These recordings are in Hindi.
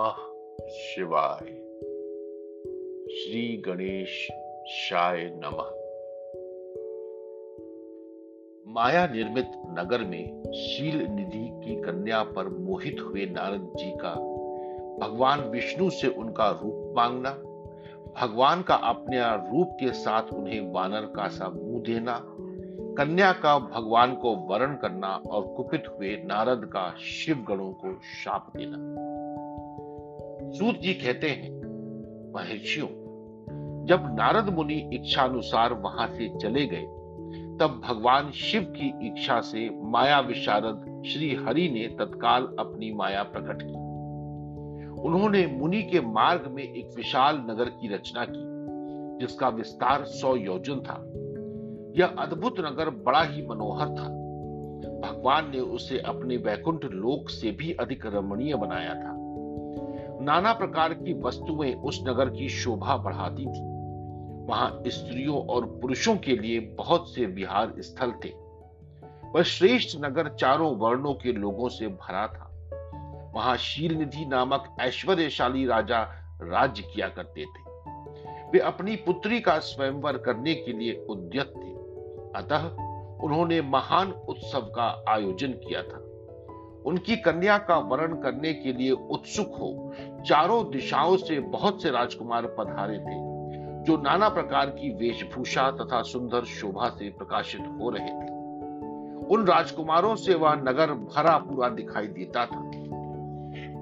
नमः शिवाय। श्री गणेश शाय नमः। माया निर्मित नगर में शील निधि की कन्या पर मोहित हुए नारद जी का भगवान विष्णु से उनका रूप मांगना, भगवान का अपने रूप के साथ उन्हें वानर का सा मुँह देना, कन्या का भगवान को वरण करना और कुपित हुए नारद का शिव गणों को शाप देना। सूत जी कहते हैं, महर्षियों, जब नारद मुनि इच्छा अनुसार वहाँ से चले गए, तब भगवान शिव की इच्छा से माया विशारद श्री हरि ने तत्काल अपनी माया प्रकट की। उन्होंने मुनि के मार्ग में एक विशाल नगर की रचना की, जिसका विस्तार सौ योजन था। यह अद्भुत नगर बड़ा ही मनोहर था। भगवान ने उसे अपने वैकुंठ लोक से भी अधिक रमणीय बनाया था। नाना प्रकार की वस्तुएँ उस नगर की शोभा बढ़ाती थी। वहाँ स्त्रियों और पुरुषों के लिए बहुत से विहार स्थल थे। वह श्रेष्ठ नगर चारों वर्णों के लोगों से भरा था। वहाँ शील निधि नामक ऐश्वर्यशाली राजा राज्य किया करते थे। वे अपनी पुत्री का स्वयंवर करने के लिए उद्यत थे। अतः उन्होंने महान उत्सव का आयोजन किया था। उनकी कन्या का वर्ण करने के लिए उत्सुक हो चारों दिशाओं से बहुत से राजकुमार पधारे थे, जो नाना प्रकार की वेशभूषा तथा सुंदर शोभा से प्रकाशित हो रहे थे। उन राजकुमारों से वह नगर भरा पूरा दिखाई देता था।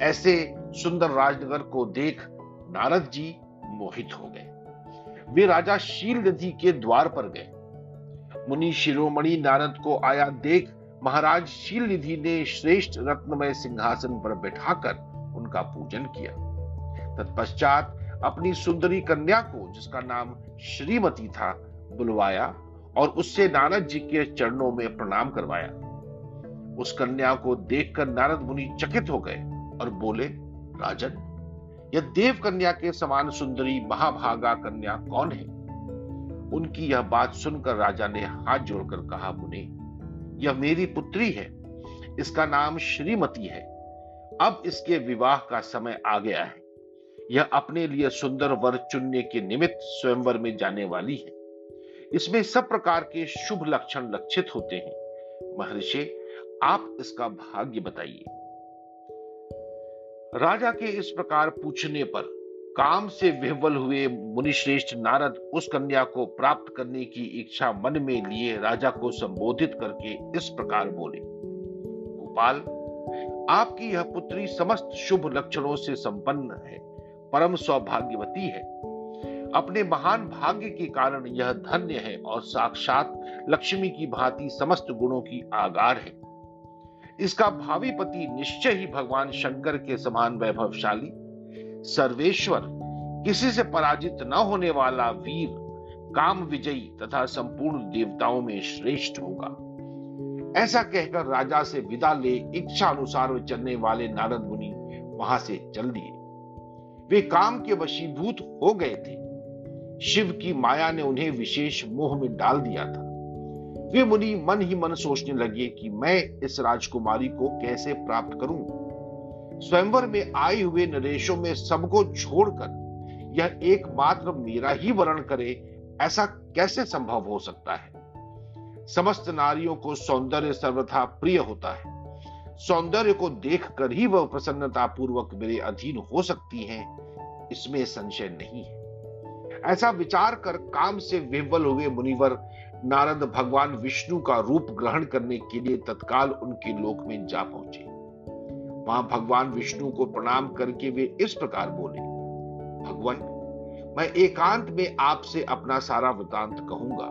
ऐसे सुंदर राजनगर को देख नारद जी मोहित हो गए। वे राजा शील नदी के द्वार पर गए। मुनि शिरोमणि नारद को आया देख महाराज शील निधि ने श्रेष्ठ रत्नमय सिंहासन पर बैठाकर उनका पूजन किया। तत्पश्चात अपनी सुंदरी कन्या को, जिसका नाम श्रीमती था, बुलवाया और उससे नारद जी के चरणों में प्रणाम करवाया। उस कन्या को देखकर नारद मुनि चकित हो गए और बोले, राजन, यह देव कन्या के समान सुंदरी महाभागा कन्या कौन है? उनकी यह बात सुनकर राजा ने हाथ जोड़कर कहा, मुनि, यह मेरी पुत्री है। इसका नाम श्रीमती है। अब इसके विवाह का समय आ गया है। यह अपने लिए सुंदर वर चुनने के निमित्त स्वयंवर में जाने वाली है। इसमें सब प्रकार के शुभ लक्षण लक्षित होते हैं। महर्षि, आप इसका भाग्य बताइए। राजा के इस प्रकार पूछने पर काम से विह्वल हुए मुनिश्रेष्ठ नारद उस कन्या को प्राप्त करने की इच्छा मन में लिए राजा को संबोधित करके इस प्रकार बोले, गोपाल आपकी यह पुत्री समस्त शुभ लक्षणों से संपन्न है, परम सौभाग्यवती है। अपने महान भाग्य के कारण यह धन्य है और साक्षात लक्ष्मी की भांति समस्त गुणों की आगार है। इसका भावी पति निश्चय ही भगवान शंकर के समान वैभवशाली, सर्वेश्वर, किसी से पराजित न होने वाला वीर, काम विजयी तथा संपूर्ण देवताओं में श्रेष्ठ होगा। ऐसा कहकर राजा से विदा ले इच्छा अनुसार वे चलने वाले नारद मुनि वहाँ से चल दिए। वे काम के वशीभूत हो गए थे। शिव की माया ने उन्हें विशेष मोह में डाल दिया था। वे मुनि मन ही मन सोचने लगे कि मैं इस राजकुमारी को कैसे प्राप्त करूँ? स्वयंवर में आए हुए नरेशों में सबको छोड़कर यह एकमात्र मेरा ही वर्ण करे, ऐसा कैसे संभव हो सकता है? समस्त नारियों को सौंदर्य सर्वथा प्रिय होता है। सौंदर्य को देखकर ही वह प्रसन्नता पूर्वक मेरे अधीन हो सकती हैं, इसमें संशय नहीं है। ऐसा विचार कर काम से विह्वल हुए मुनिवर नारद भगवान विष्णु का रूप ग्रहण करने के लिए तत्काल उनके लोक में जा पहुँचे। वहाँ भगवान विष्णु को प्रणाम करके वे इस प्रकार बोले, भगवान, मैं एकांत में आपसे अपना सारा वृतांत कहूँगा।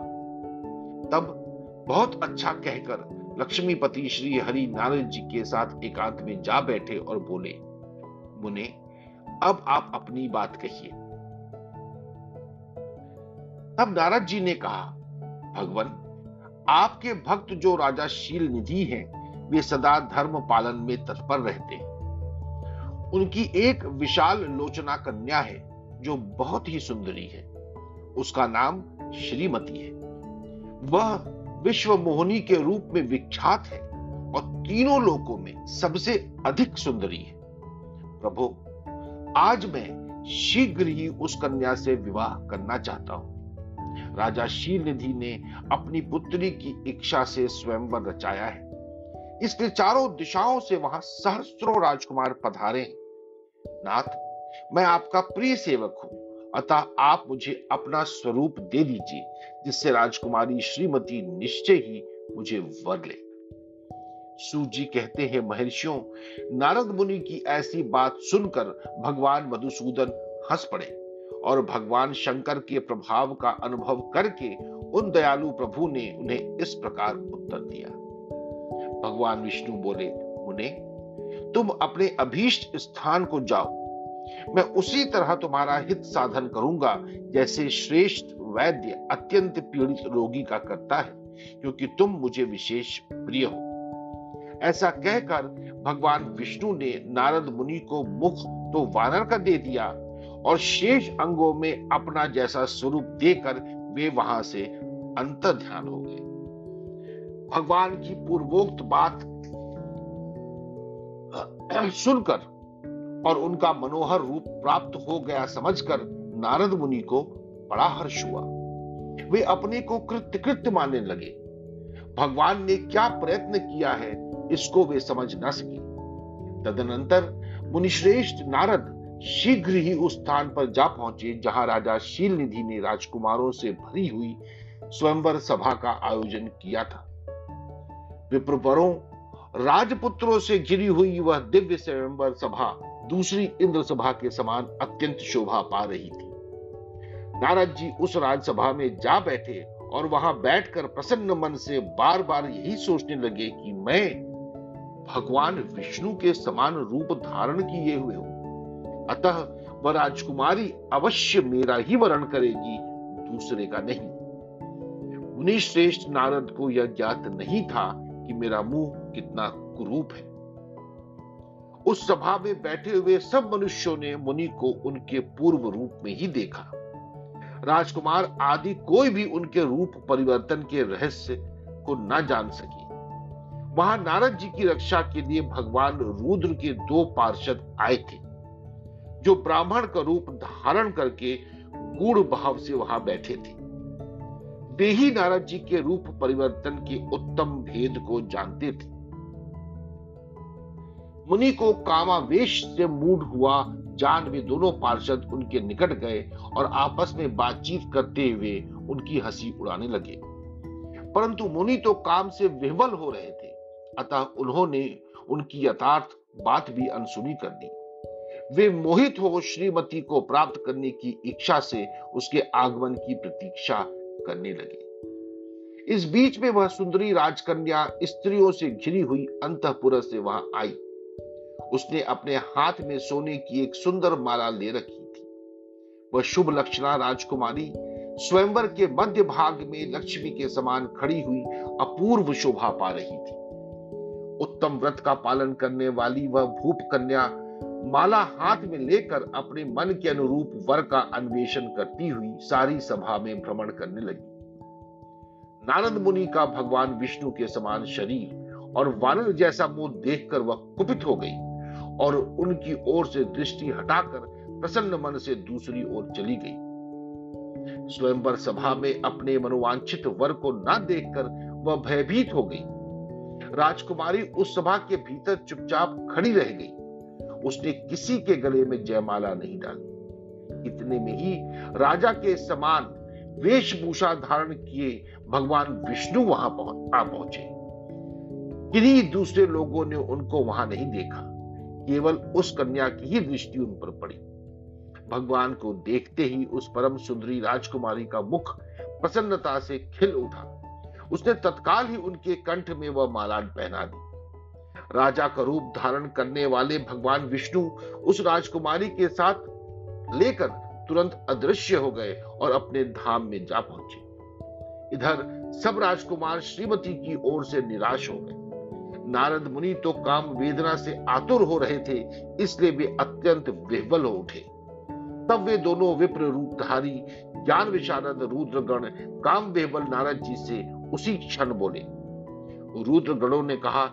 तब बहुत अच्छा कहकर लक्ष्मीपति श्री हरि नारद जी के साथ एकांत में जा बैठे और बोले, मुने, अब आप अपनी बात कहिए। तब नारद जी ने कहा, भगवान, आपके भक्त जो राजा शील निधि हैं, वे सदा धर्म पालन में तत्पर रहते हैं। उनकी एक विशाल लोचना कन्या है, जो बहुत ही सुंदरी है। उसका नाम श्रीमती है। वह विश्व मोहनी के रूप में विख्यात है और तीनों लोकों में सबसे अधिक सुंदरी है। प्रभु, आज मैं शीघ्र ही उस कन्या से विवाह करना चाहता हूँ। राजा शील निधि ने अपनी पुत्री की इच्छा से स्वयंवर रचाया है। इसलिए चारों दिशाओं से वहाँ सहस्त्रों राजकुमार पधारे नाथ, मैं आपका प्रिय सेवक हूँ। अतः आप मुझे अपना स्वरूप दे दीजिए, जिससे राजकुमारी श्रीमती निश्चय ही मुझे वर ले। सूजी कहते हैं, महर्षियों, नारद मुनि की ऐसी बात सुनकर भगवान मधुसूदन हंस पड़े और भगवान शंकर के प्रभाव का अनुभव करके उन दयालु प्रभु ने उन्हें इस प्रकार उत्तर दिया। भगवान विष्णु बोले, मुने, तुम अपने अभीष्ट स्थान को जाओ। मैं उसी तरह तुम्हारा हित साधन करूँगा, जैसे श्रेष्ठ वैद्य अत्यंत पीड़ित रोगी का करता है, क्योंकि तुम मुझे विशेष प्रिय हो। ऐसा कहकर भगवान विष्णु ने नारद मुनि को मुख तो वानर का दे दिया और शेष अंगों में अपना जैसा स्वरूप देकर वे वहाँ से अंतर ध्यान हो गए। भगवान की पूर्वोक्त बात सुनकर और उनका मनोहर रूप प्राप्त हो गया समझकर नारद मुनि को बड़ा हर्ष हुआ। वे अपने को कृत्य कृत्य मानने लगे। भगवान ने क्या प्रयत्न किया है, इसको वे समझ न सके। तदनंतर मुनिश्रेष्ठ नारद शीघ्र ही उस स्थान पर जा पहुँचे, जहाँ राजा शील निधि ने राजकुमारों से भरी हुई स्वयंवर सभा का आयोजन किया था। विप्रवरों राजपुत्रों से घिरी हुई वह दिव्य स्वयंवर सभा दूसरी इंद्र सभा के समान अत्यंत शोभा पा रही थी। नारद जी उस राजसभा में जा बैठे और वहाँ बैठकर प्रसन्न मन से बार बार यही सोचने लगे कि मैं भगवान विष्णु के समान रूप धारण किए हुए हूँ। अतः वह राजकुमारी अवश्य मेरा ही वरण करेगी, दूसरे का नहीं। मुनि श्रेष्ठ नारद को यह ज्ञात नहीं था कि मेरा मुँह कितना कुरूप है। उस सभा में बैठे हुए सब मनुष्यों ने मुनि को उनके पूर्व रूप में ही देखा। राजकुमार आदि कोई भी उनके रूप परिवर्तन के रहस्य को न जान सकी। वहाँ नारद जी की रक्षा के लिए भगवान रुद्र के दो पार्षद आए थे, जो ब्राह्मण का रूप धारण करके गुड़ भाव से वहाँ बैठे थे। वे ही नारद जी के रूप परिवर्तन के उत्तम भेद को जानते थे। मुनि को कामावेश से मूड हुआ, जान वे दोनों पार्षद उनके निकट गए और आपस में बातचीत करते हुए उनकी हँसी उड़ाने लगे। परंतु मुनि तो काम से विह्वल हो रहे थे, अतः उन्होंने उनकी यथार्थ बात भी अनसुनी कर दी। वे मोहित हो श्रीमती को प्राप्त करने की इच्छा से उसके आगमन की प्रतीक्षा करने लगे। इस बीच में वह सुंदरी राजकन्या स्त्रियों से घिरी हुई अंतपुर से वहाँ आई। उसने अपने हाथ में सोने की एक सुंदर माला ले रखी थी। वह शुभ लक्षणा राजकुमारी स्वयंवर के मध्य भाग में लक्ष्मी के समान खड़ी हुई अपूर्व शोभा पा रही थी। उत्तम व्रत का पालन करने वाली वह भूप कन्या माला हाथ में लेकर अपने मन के अनुरूप वर का अन्वेषण करती हुई सारी सभा में भ्रमण करने लगी। नारद मुनि का भगवान विष्णु के समान शरीर और वानर जैसा मुँह देखकर वह कुपित हो गई। और उनकी ओर से दृष्टि हटाकर प्रसन्न मन से दूसरी ओर चली गई। स्वयंवर सभा में अपने मनोवांछित वर को न देखकर वह भयभीत हो गई। राजकुमारी उस सभा के भीतर चुपचाप खड़ी रह गई। उसने किसी के गले में जयमाला नहीं डाली। इतने में ही राजा के समान वेशभूषा धारण किए भगवान विष्णु वहाँ आ पहुँचे। किन्हीं दूसरे लोगों ने उनको वहाँ नहीं देखा। केवल उस कन्या की ही दृष्टि उन पर पड़ी। भगवान को देखते ही उस परम सुंदरी राजकुमारी का मुख प्रसन्नता से खिल उठा। उसने तत्काल ही उनके कंठ में वह माला पहना दी। राजा का रूप धारण करने वाले भगवान विष्णु उस राजकुमारी के साथ लेकर तुरंत अदृश्य हो गए और अपने धाम में जा पहुँचे। इधर सब राजकुमार श्रीमती की ओर से निराश हो गए। नारद मुनि तो काम वेदना से आतुर हो रहे थे, इसलिए वे अत्यंत विह्वल हो उठे। तब वे दोनों विप्र रूपधारी ज्ञान विशारद रुद्रगण काम बेहबल नारद जी से उसी क्षण बोले। रुद्रगणों ने कहा,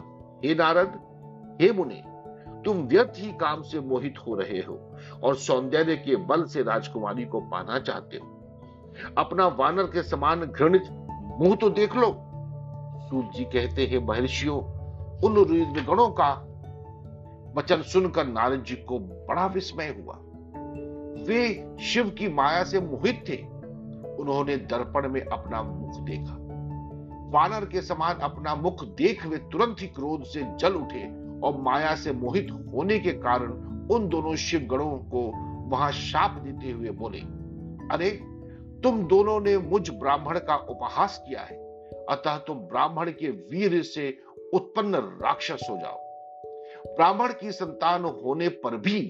हे नारद, हे मुनि, तुम व्यर्थ ही काम से मोहित हो रहे हो और सौंदर्य के बल से राजकुमारी को पाना चाहते हो। अपना वानर के समान घृणित मुँह तो देख लो। सूर्य जी कहते हैं, महर्षियों उन गणों का वचन सुनकर नारद जी को बड़ा विस्मय हुआ। वे शिव की माया से मोहित थे। उन्होंने दर्पण में अपना मुख देखा। वानर के समान अपना मुख देख वे तुरंत ही क्रोध से जल उठे और माया से मोहित होने के कारण उन दोनों शिव गणों को वहाँ शाप देते हुए बोले, अरे, तुम दोनों ने मुझ ब्राह्मण का उपहास किया है। अतः तुम ब्राह्मण के वीर से उत्पन्न राक्षस हो जाओ। ब्राह्मण की संतान होने पर भी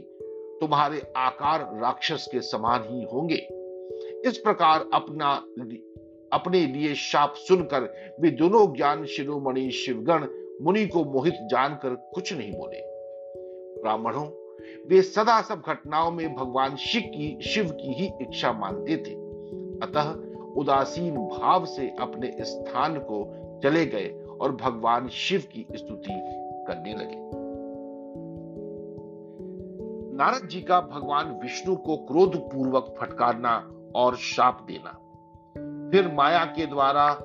तुम्हारे आकार राक्षस के समान ही होंगे। इस प्रकार अपना अपने लिए शाप सुनकर वे दोनों ज्ञान शिरोमणि शिवगण मुनि को मोहित जानकर कुछ नहीं बोले। ब्राह्मणों, वे सदा सब घटनाओं में भगवान शिव की शिव की ही इच्छा मानते थे। अतः उदासीन भाव से अपने स्थान को चले गए और भगवान शिव की स्तुति करने लगे। नारद जी का भगवान विष्णु को क्रोध पूर्वक फटकारना और शाप देना, फिर माया के द्वारा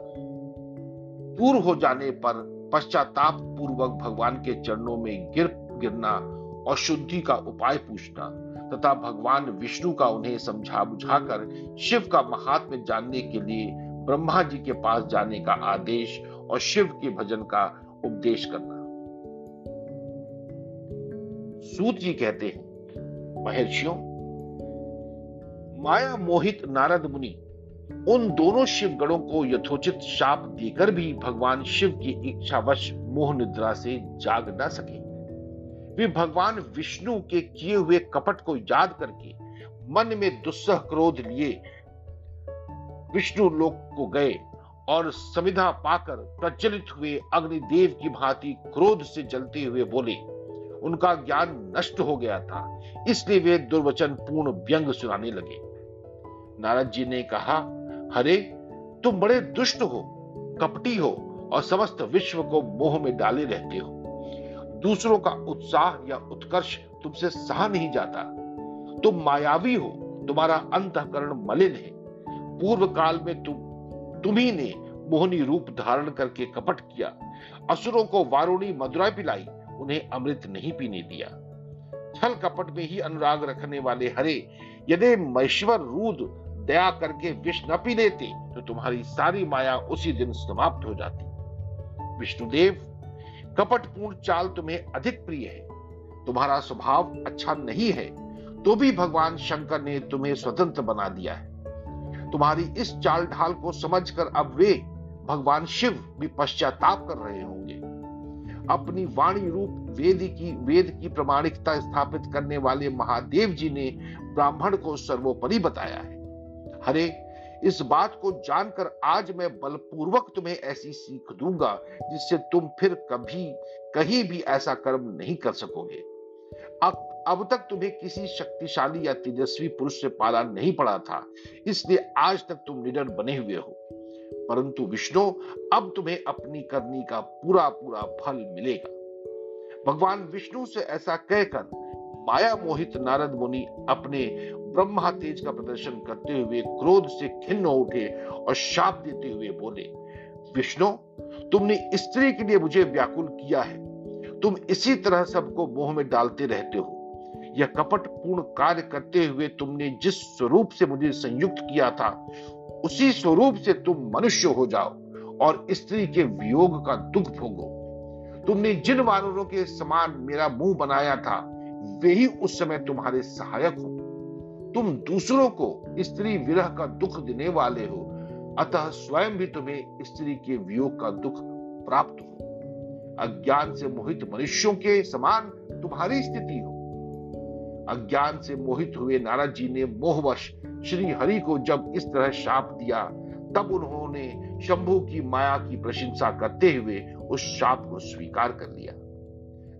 दूर हो जाने पर पश्चाताप पूर्वक भगवान के चरणों में गिर, गिरना और शुद्धि का उपाय पूछना तथा भगवान विष्णु का उन्हें समझा बुझाकर शिव का महात्म्य जानने के लिए ब्रह्मा जी के पास जाने का आदेश और शिव के भजन का उपदेश करना। सूत जी कहते हैं, महर्षियों, माया मोहित नारद मुनि, उन दोनों शिव गणों को यथोचित शाप देकर भी भगवान शिव की इच्छावश मोह निद्रा से जाग न सके। वे भगवान विष्णु के किए हुए कपट को याद करके मन में दुस्सह क्रोध लिए विष्णु लोक को गए। और समिधा पाकर प्रचलित हुए अग्निदेव की भांति क्रोध से जलते हुए बोले, उनका ज्ञान नष्ट हो गया था, इसलिए वे दुर्वचन पूर्ण व्यंग सुनाने लगे। नारद जी ने कहा, हरे, तुम बड़े दुष्ट हो, कपटी हो और समस्त विश्व को मोह में डाले रहते हो। दूसरों का उत्साह या उत्कर्ष तुमसे सहा नहीं जाता। तुम मायावी हो, तुम्हारा अंतकरण मलिन है। पूर्व काल में तुम तुम्ही ने मोहनी रूप धारण करके कपट किया। असुरों को वारुणी मदुरा पिलाई, उन्हें अमृत नहीं पीने दिया। छल कपट में ही अनुराग रखने वाले हरे, यदि महेश्वर रूद दया करके विष न पी लेते तो तुम्हारी सारी माया उसी दिन समाप्त हो जाती। विष्णुदेव, कपटपूर्ण चाल तुम्हें अधिक प्रिय है। तुम्हारा स्वभाव अच्छा नहीं है तो भी भगवान शंकर ने तुम्हें स्वतंत्र बना दिया है। तुम्हारी इस चाल ढाल को समझकर अब वे भगवान शिव भी पश्चाताप कर रहे होंगे। अपनी वाणी रूप वेद की वेद की प्रमाणिकता स्थापित करने वाले महादेव जी ने ब्राह्मण को सर्वोपरि बताया है। हरे इस बात को जानकर आज मैं बलपूर्वक तुम्हें ऐसी सीख दूँगा जिससे तुम फिर कभी, कहीं भी ऐसा कर्म नहीं कर सकोगे। अब अब तक तुम्हें किसी शक्तिशाली या तेजस्वी पुरुष से पाला नहीं पड़ा था। इसलिए आज तक तुम निडर बने हुए हो। परंतु विष्णु, अब तुम्हें अपनी करनी का पूरा पूरा फल मिलेगा। भगवान विष्णु से ऐसा कहकर माया मोहित नारद मुनि अपने ब्रह्मा तेज का प्रदर्शन करते हुए क्रोध से खिन्न उठे और शाप देते हुए बोले, विष्णु, तुमने स्त्री के लिए मुझे व्याकुल किया है। तुम इसी तरह सबको मोह में डालते रहते हो। यह कपट पूर्ण कार्य करते हुए तुमने जिस स्वरूप से मुझे संयुक्त किया था, उसी स्वरूप से तुम मनुष्य हो जाओ और स्त्री के वियोग का दुख भोगो। तुमने जिन वानरों के समान मेरा मुँह बनाया था, वे ही उस समय तुम्हारे सहायक हो। तुम दूसरों को स्त्री विरह का दुख देने वाले हो, अतः स्वयं भी तुम्हें स्त्री के वियोग का दुख प्राप्त हो। अज्ञान से मोहित मनुष्यों के समान तुम्हारी स्थिति हो। अज्ञान से मोहित हुए नारद जी ने मोहवश श्री हरि को जब इस तरह शाप दिया, तब उन्होंने शंभु की माया की प्रशंसा करते हुए उस शाप को स्वीकार कर लिया।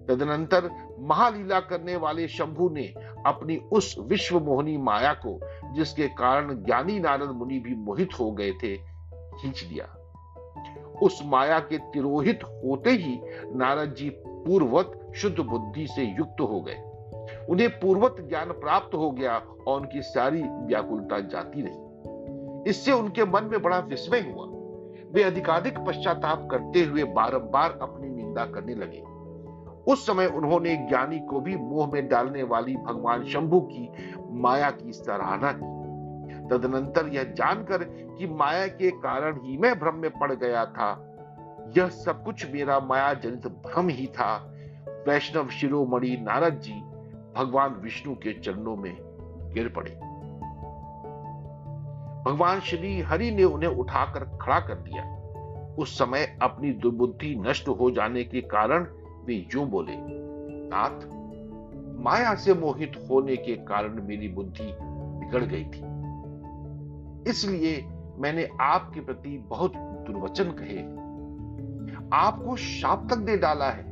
तदनंतर महालीला करने वाले शंभु ने अपनी उस विश्व मोहनी माया को, जिसके कारण ज्ञानी नारद मुनि भी मोहित हो गए थे, खींच लिया। उस माया के तिरोहित होते ही नारद जी पूर्वत शुद्ध बुद्धि से युक्त हो गए। उन्हें पूर्वत ज्ञान प्राप्त हो गया और उनकी सारी व्याकुलता जाती रही। इससे उनके मन में बड़ा विस्मय हुआ। वे अधिकाधिक पश्चाताप करते हुए बारंबार अपनी निंदा करने लगे। उस समय उन्होंने ज्ञानी को भी मोह में डालने वाली भगवान शंभु की माया की सराहना की। तदनंतर यह जानकर कि माया के कारण ही मैं भ्रम में पड़ गया था। यह सब कुछ मेरा माया जनित भ्रम ही था। वैष्णव शिरोमणि नारद जी भगवान विष्णु के चरणों में गिर पड़े। भगवान श्री हरि ने उन्हें उठाकर खड़ा कर दिया। उस समय अपनी दुर्बुद्धि नष्ट हो जाने के कारण वे यूँ बोले, नाथ, माया से मोहित होने के कारण मेरी बुद्धि बिगड़ गई थी। इसलिए मैंने आपके प्रति बहुत दुर्वचन कहे आपको शाप तक दे डाला है।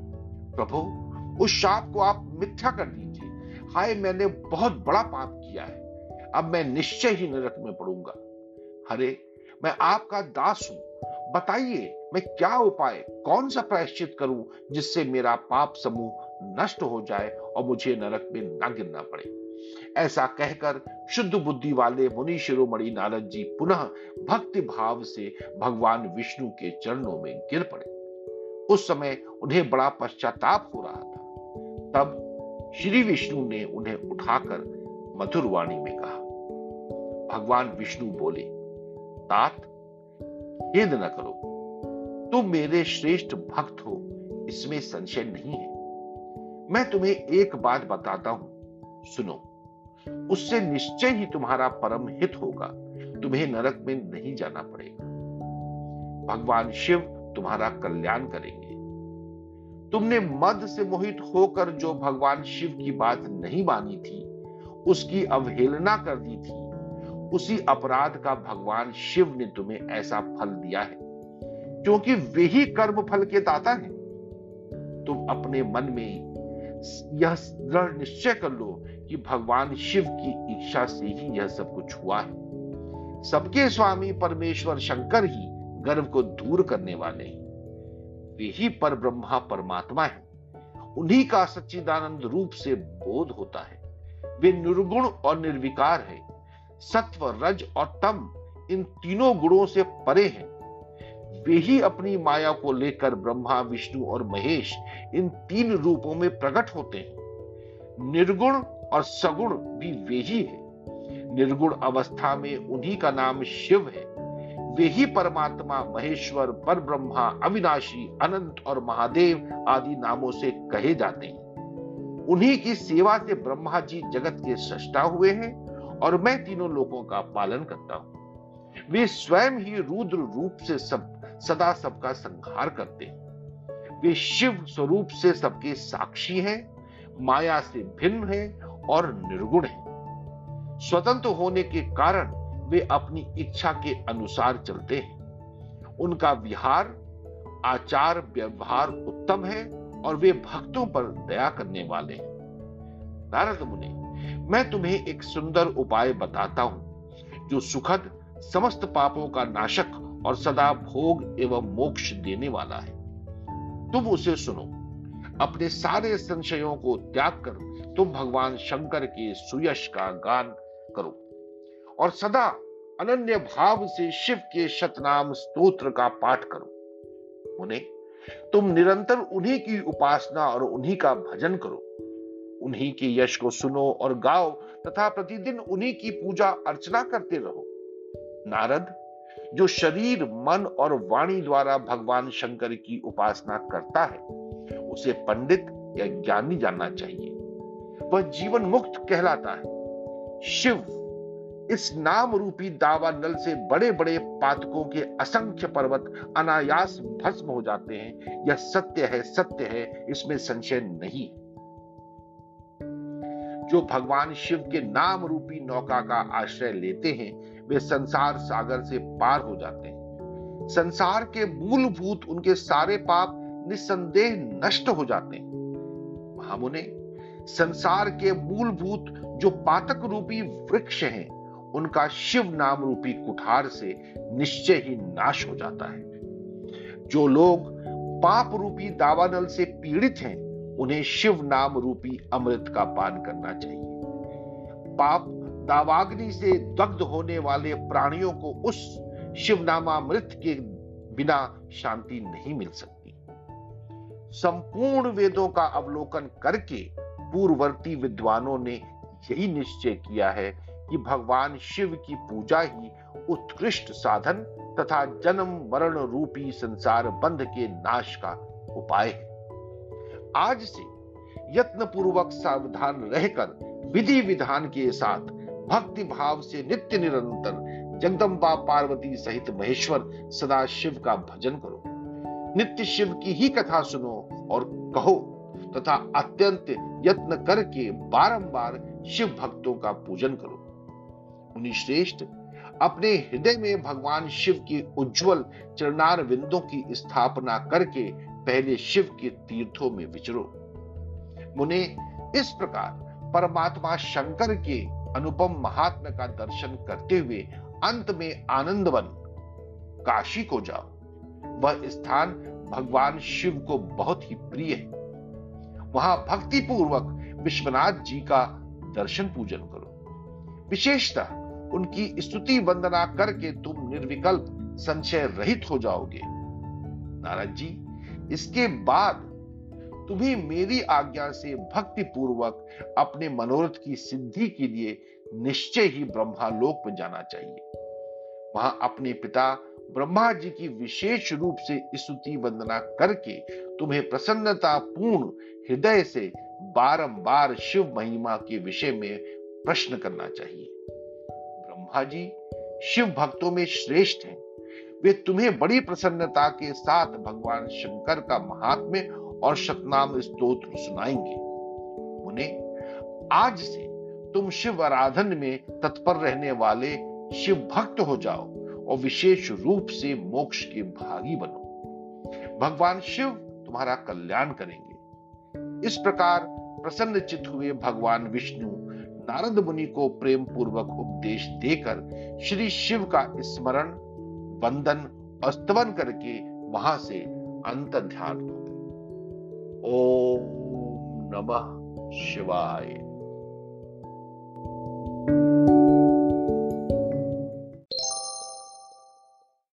प्रभु, उस शाप को आप मिथ्या कर दीजिए। हाय, मैंने बहुत बड़ा पाप किया है। अब मैं निश्चय ही नरक में पड़ूँगा। हरे मैं आपका दास हूँ। बताइए, मैं क्या उपाय, कौन सा प्रायश्चित करूँ जिससे मेरा पाप समूह नष्ट हो जाए और मुझे नरक में न गिरना पड़े? ऐसा कहकर शुद्ध बुद्धि वाले मुनि शिरोमणि नारद जी पुनः भक्ति भाव से भगवान विष्णु के चरणों में गिर पड़े। उस समय उन्हें बड़ा पश्चाताप हो रहा था। तब श्री विष्णु ने उन्हें उठाकर मधुर वाणी में कहा, भगवान विष्णु बोले, तात, खेद न करो। तुम मेरे श्रेष्ठ भक्त हो, इसमें संशय नहीं है। मैं तुम्हें एक बात बताता हूँ। सुनो उससे निश्चय ही तुम्हारा परम हित होगा। तुम्हें नरक में नहीं जाना पड़ेगा। भगवान शिव तुम्हारा कल्याण करेंगे। तुमने मद से मोहित होकर जो भगवान शिव की बात नहीं मानी थी, उसकी अवहेलना कर दी थी, उसी अपराध का भगवान शिव ने तुम्हें ऐसा फल दिया है, क्योंकि वे ही कर्म फल के दाता हैं। तुम अपने मन में यह दृढ़ निश्चय कर लो कि भगवान शिव की इच्छा से ही यह सब कुछ हुआ है। सबके स्वामी परमेश्वर शंकर ही गर्व को दूर करने वाले हैं। वे ही पर ब्रह्मा परमात्मा है। उन्हीं का सच्चिदानंद रूप से बोध होता है। वे निर्गुण और निर्विकार है। सत्व, रज और तम इन तीनों गुणों से परे हैं। वे ही अपनी माया को लेकर ब्रह्मा, विष्णु और महेश इन तीन रूपों में प्रकट होते हैं। निर्गुण और सगुण भी वे ही है। निर्गुण अवस्था में उन्हीं का नाम शिव है। वे ही परमात्मा, महेश्वर पर ब्रह्मा अविनाशी, अनंत और महादेव आदि नामों से कहे जाते हैं। उन्हीं की सेवा से ब्रह्मा जी जगत के सृष्टा हुए हैं और मैं तीनों लोगों का पालन करता हूँ। वे स्वयं ही रुद्र रूप से सब सदा सबका संहार करते हैं। वे शिव स्वरूप से सबके साक्षी हैं, माया से भिन्न है और निर्गुण है। स्वतंत्र होने के कारण वे अपनी इच्छा के अनुसार चलते हैं। उनका विहार, आचार, व्यवहार उत्तम है और वे भक्तों पर दया करने वाले हैं। नारद मुनि, मैं तुम्हें एक सुंदर उपाय बताता हूँ, जो सुखद, समस्त पापों का नाशक और सदा भोग एवं मोक्ष देने वाला है। तुम उसे सुनो, अपने सारे संशयों को त्याग कर। तुम भगवान शंकर के सुयश का गान करो और सदा अनन्य भाव से शिव के शतनाम स्तोत्र का पाठ करो। उन्हें, तुम निरंतर उन्हीं की उपासना और उन्हीं का भजन करो। उन्हीं के यश को सुनो और गाओ तथा प्रतिदिन उन्हीं की पूजा अर्चना करते रहो। नारद जो शरीर, मन और वाणी द्वारा भगवान शंकर की उपासना करता है, उसे पंडित या ज्ञानी जानना चाहिए। वह जीवन मुक्त कहलाता है। शिव, इस नाम रूपी दावा नल से बड़े बड़े पातकों के असंख्य पर्वत अनायास भस्म हो जाते हैं। यह सत्य है सत्य है, इसमें संशय नहीं जो भगवान शिव के नाम रूपी नौका का आश्रय लेते हैं, वे संसार सागर से पार हो जाते हैं। संसार के मूलभूत उनके सारे पाप निस्संदेह नष्ट हो जाते हैं। महामुने, संसार के मूलभूत जो पातक रूपी वृक्ष हैं, उनका शिव नाम रूपी कुठार से निश्चय ही नाश हो जाता है। जो लोग पाप रूपी दावानल से पीड़ित हैं उन्हें शिव नाम रूपी अमृत का पान करना चाहिए। पाप दावाग्नि से दग्ध होने वाले प्राणियों को उस शिव नामामृत के बिना शांति नहीं मिल सकती। संपूर्ण वेदों का अवलोकन करके पूर्ववर्ती विद्वानों ने यही निश्चय किया है कि भगवान शिव की पूजा ही उत्कृष्ट साधन तथा जन्म मरण रूपी संसार बंध के नाश का उपाय है। आज से यत्न पूर्वक सावधान रहकर विधि विधान के साथ भक्ति भाव से नित्य निरंतर जगदम्बा पार्वती सहित महेश्वर सदा शिव का भजन करो। नित्य शिव की ही कथा सुनो और कहो तथा अत्यंत यत्न करके बारंबार शिव भक्तों का पूजन करो। मुनि श्रेष्ठ अपने हृदय में भगवान शिव के उज्जवल चरणार विंदों की स्थापना करके पहले शिव के तीर्थों में विचरो। मुने, इस प्रकार परमात्मा शंकर के अनुपम महात्मा का दर्शन करते हुए अंत में आनंदवन काशी को जाओ। वह स्थान भगवान शिव को बहुत ही प्रिय है। वहाँ भक्ति पूर्वक विश्वनाथ जी का दर्शन पूजन करो। विशेषतः उनकी स्तुति वंदना करके तुम निर्विकल्प संशय रहित हो जाओगे। नारद जी इसके बाद तुम्हें मेरी आज्ञा से भक्ति पूर्वक अपने मनोरथ की सिद्धि के लिए निश्चय ही ब्रह्मालोक में जाना चाहिए। वहाँ अपने पिता ब्रह्मा जी की विशेष रूप से स्तुति वंदना करके तुम्हें प्रसन्नता पूर्ण हृदय से बारंबार शिव महिमा के विषय में प्रश्न करना चाहिए। ब्रह्मा जी शिव भक्तों में श्रेष्ठ हैं। वे तुम्हें बड़ी प्रसन्नता के साथ भगवान शंकर का महात्म्य और शतनाम स्तोत्र सुनाएँगे। उन्हें आज से तुम शिव आराधन में तत्पर रहने वाले शिव भक्त हो जाओ और विशेष रूप से मोक्ष के भागी बनो। भगवान शिव तुम्हारा कल्याण करेंगे। इस प्रकार प्रसन्न चित हुए भगवान विष्णु नारद मुनि को प्रेम पूर्वक उपदेश देकर श्री शिव का स्मरण बंधन अस्तवन करके वहाँ से अंत ध्यान हो गए। ओम नमः शिवाय।